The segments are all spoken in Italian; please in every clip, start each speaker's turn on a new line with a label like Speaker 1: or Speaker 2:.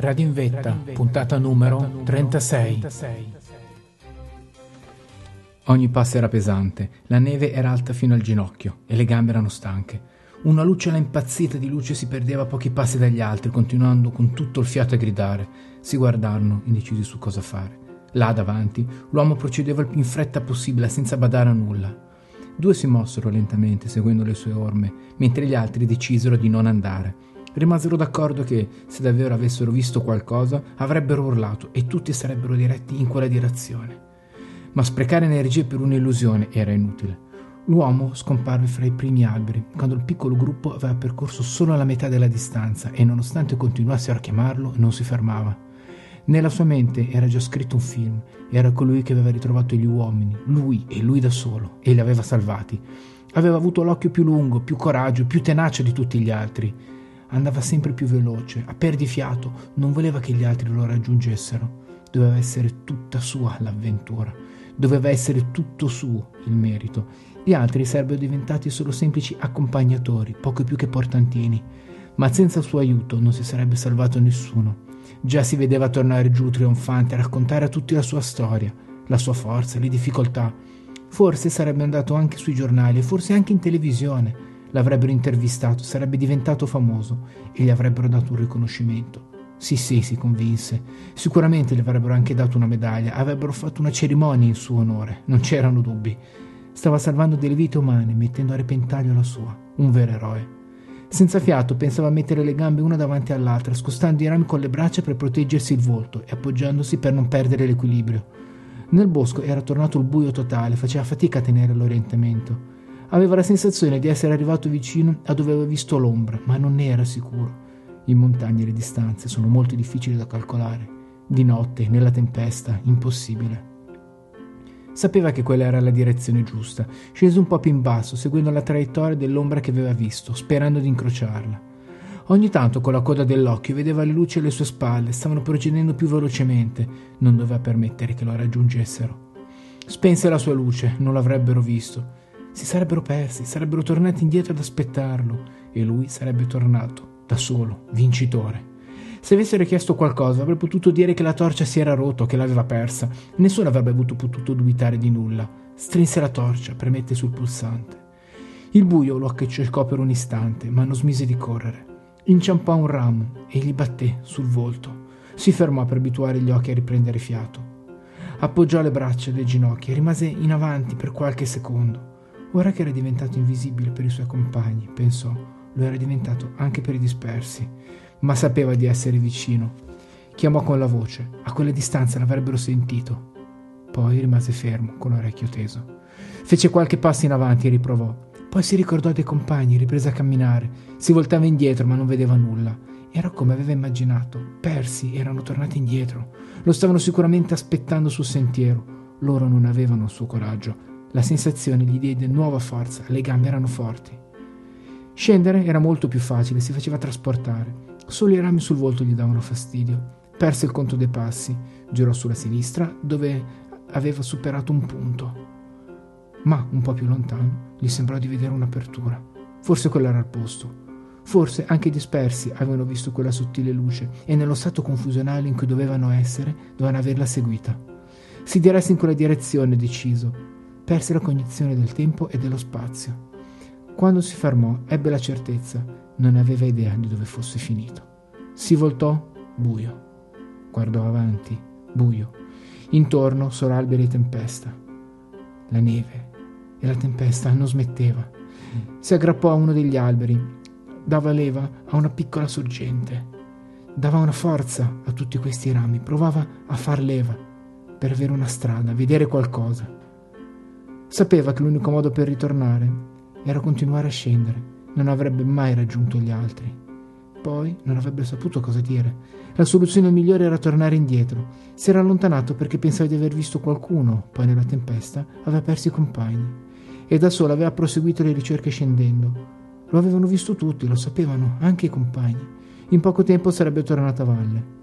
Speaker 1: Radio in Vetta, puntata numero 36. Ogni passo era pesante, la neve era alta fino al ginocchio e le gambe erano stanche. Una luciola impazzita di luce si perdeva a pochi passi dagli altri, continuando con tutto il fiato a gridare. Si guardarono, indecisi su cosa fare. Là davanti, l'uomo procedeva il più in fretta possibile, senza badare a nulla. Due si mossero lentamente, seguendo le sue orme, mentre gli altri decisero di non andare. Rimasero d'accordo che, se davvero avessero visto qualcosa, avrebbero urlato e tutti sarebbero diretti in quella direzione. Ma sprecare energie per un'illusione era inutile. L'uomo scomparve fra i primi alberi, quando il piccolo gruppo aveva percorso solo la metà della distanza e nonostante continuassero a chiamarlo, non si fermava. Nella sua mente era già scritto un film, era colui che aveva ritrovato gli uomini, lui e lui da solo, e li aveva salvati. Aveva avuto l'occhio più lungo, più coraggio, più tenacia di tutti gli altri. Andava sempre più veloce, a perdifiato, non voleva che gli altri lo raggiungessero. Doveva essere tutta sua l'avventura, doveva essere tutto suo il merito. Gli altri sarebbero diventati solo semplici accompagnatori, poco più che portantini, ma senza il suo aiuto non si sarebbe salvato nessuno. Già si vedeva tornare giù trionfante a raccontare a tutti la sua storia, la sua forza, le difficoltà. Forse sarebbe andato anche sui giornali, forse anche in televisione L'avrebbero intervistato, sarebbe diventato famoso e gli avrebbero dato un riconoscimento. Sì, sì, si convinse. Sicuramente gli avrebbero anche dato una medaglia, avrebbero fatto una cerimonia in suo onore, non c'erano dubbi. Stava salvando delle vite umane, mettendo a repentaglio la sua, un vero eroe. Senza fiato pensava a mettere le gambe una davanti all'altra, scostando i rami con le braccia per proteggersi il volto e appoggiandosi per non perdere l'equilibrio. Nel bosco era tornato il buio totale, faceva fatica a tenere l'orientamento. Aveva la sensazione di essere arrivato vicino a dove aveva visto l'ombra, ma non ne era sicuro. In montagna le distanze sono molto difficili da calcolare. Di notte, nella tempesta, impossibile. Sapeva che quella era la direzione giusta. Scese un po' più in basso, seguendo la traiettoria dell'ombra che aveva visto, sperando di incrociarla. Ogni tanto con la coda dell'occhio vedeva le luci alle sue spalle, stavano procedendo più velocemente, non doveva permettere che lo raggiungessero. Spense la sua luce, non l'avrebbero visto. Si sarebbero persi, sarebbero tornati indietro ad aspettarlo e lui sarebbe tornato, da solo, vincitore. Se avessero chiesto qualcosa avrebbe potuto dire che la torcia si era rotta o che l'aveva persa. Nessuno avrebbe avuto potuto dubitare di nulla. Strinse la torcia, premette sul pulsante. Il buio lo accercò per un istante, ma non smise di correre. Inciampò un ramo e gli batté sul volto. Si fermò per abituare gli occhi a riprendere fiato. Appoggiò le braccia alle ginocchia e rimase in avanti per qualche secondo. Ora che era diventato invisibile per i suoi compagni, pensò, lo era diventato anche per i dispersi, ma sapeva di essere vicino. Chiamò con la voce, a quella distanza l'avrebbero sentito. Poi rimase fermo, con l'orecchio teso. Fece qualche passo in avanti e riprovò. Poi si ricordò dei compagni, riprese a camminare. Si voltava indietro, ma non vedeva nulla. Era come aveva immaginato. Persi erano tornati indietro. Lo stavano sicuramente aspettando sul sentiero. Loro non avevano il suo coraggio, la sensazione gli diede nuova forza, le gambe erano forti. Scendere era molto più facile, si faceva trasportare. Solo i rami sul volto gli davano fastidio. Perse il conto dei passi, girò sulla sinistra, dove aveva superato un punto. Ma, un po' più lontano, gli sembrò di vedere un'apertura. Forse quello era il posto. Forse anche i dispersi avevano visto quella sottile luce e nello stato confusionale in cui dovevano essere, dovevano averla seguita. Si diresse in quella direzione, deciso, perse la cognizione del tempo e dello spazio. Quando si fermò, ebbe la certezza, non aveva idea di dove fosse finito. Si voltò, buio. Guardò avanti, buio. Intorno solo alberi e tempesta. La neve e la tempesta non smetteva. Si aggrappò a uno degli alberi, dava leva a una piccola sorgente. Dava una forza a tutti questi rami, provava a far leva per avere una strada, vedere qualcosa. Sapeva che l'unico modo per ritornare era continuare a scendere, non avrebbe mai raggiunto gli altri. Poi non avrebbe saputo cosa dire. La soluzione migliore era tornare indietro. Si era allontanato perché pensava di aver visto qualcuno, poi nella tempesta aveva perso i compagni. E da sola aveva proseguito le ricerche scendendo. Lo avevano visto tutti, lo sapevano, anche i compagni. In poco tempo sarebbe tornato a valle.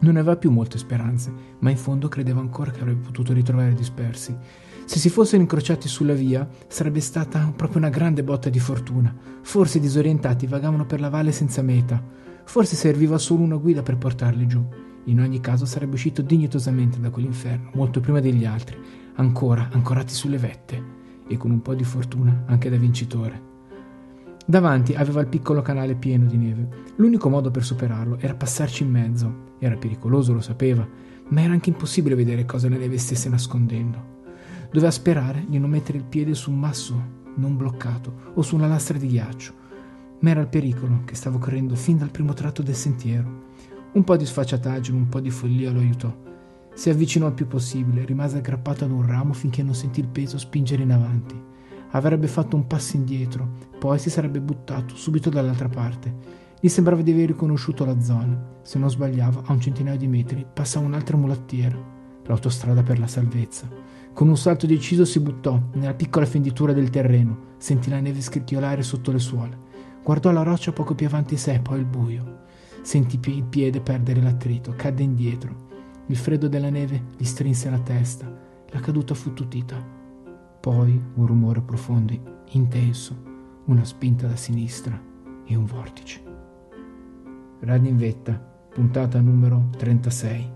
Speaker 1: Non aveva più molte speranze, ma in fondo credeva ancora che avrebbe potuto ritrovare dispersi. Se si fossero incrociati sulla via, sarebbe stata proprio una grande botta di fortuna. Forse disorientati vagavano per la valle senza meta.
Speaker 2: Forse serviva solo una guida per portarli giù. In ogni caso sarebbe uscito dignitosamente da quell'inferno, molto prima degli altri, ancora ancorati sulle vette, e con un po' di fortuna anche da vincitore. Davanti aveva il piccolo canale pieno di neve. L'unico modo per superarlo era passarci in mezzo. Era pericoloso, lo sapeva, ma era anche impossibile vedere cosa la neve stesse nascondendo. Doveva sperare di non mettere il piede su un masso non bloccato o su una lastra di ghiaccio, ma era il pericolo che stavo correndo fin dal primo tratto del sentiero. Un po' di sfacciataggine, un po' di follia lo aiutò. Si avvicinò il più possibile, rimase aggrappato ad un ramo finché non sentì il peso spingere in avanti. Avrebbe fatto un passo indietro, poi si sarebbe buttato subito dall'altra parte. Gli sembrava di aver riconosciuto la zona. Se non sbagliava, a un centinaio di metri passava un'altra mulattiera, l'autostrada per la salvezza. Con un salto deciso si buttò nella piccola fenditura del terreno, sentì la neve scricchiolare sotto le suole. Guardò la roccia poco più avanti sé, poi il buio. Sentì il piede perdere l'attrito, cadde indietro. Il freddo della neve gli strinse la testa, la caduta fu tutita. Poi un rumore profondo, intenso, una spinta da sinistra e un vortice. Radio in vetta, puntata numero 36.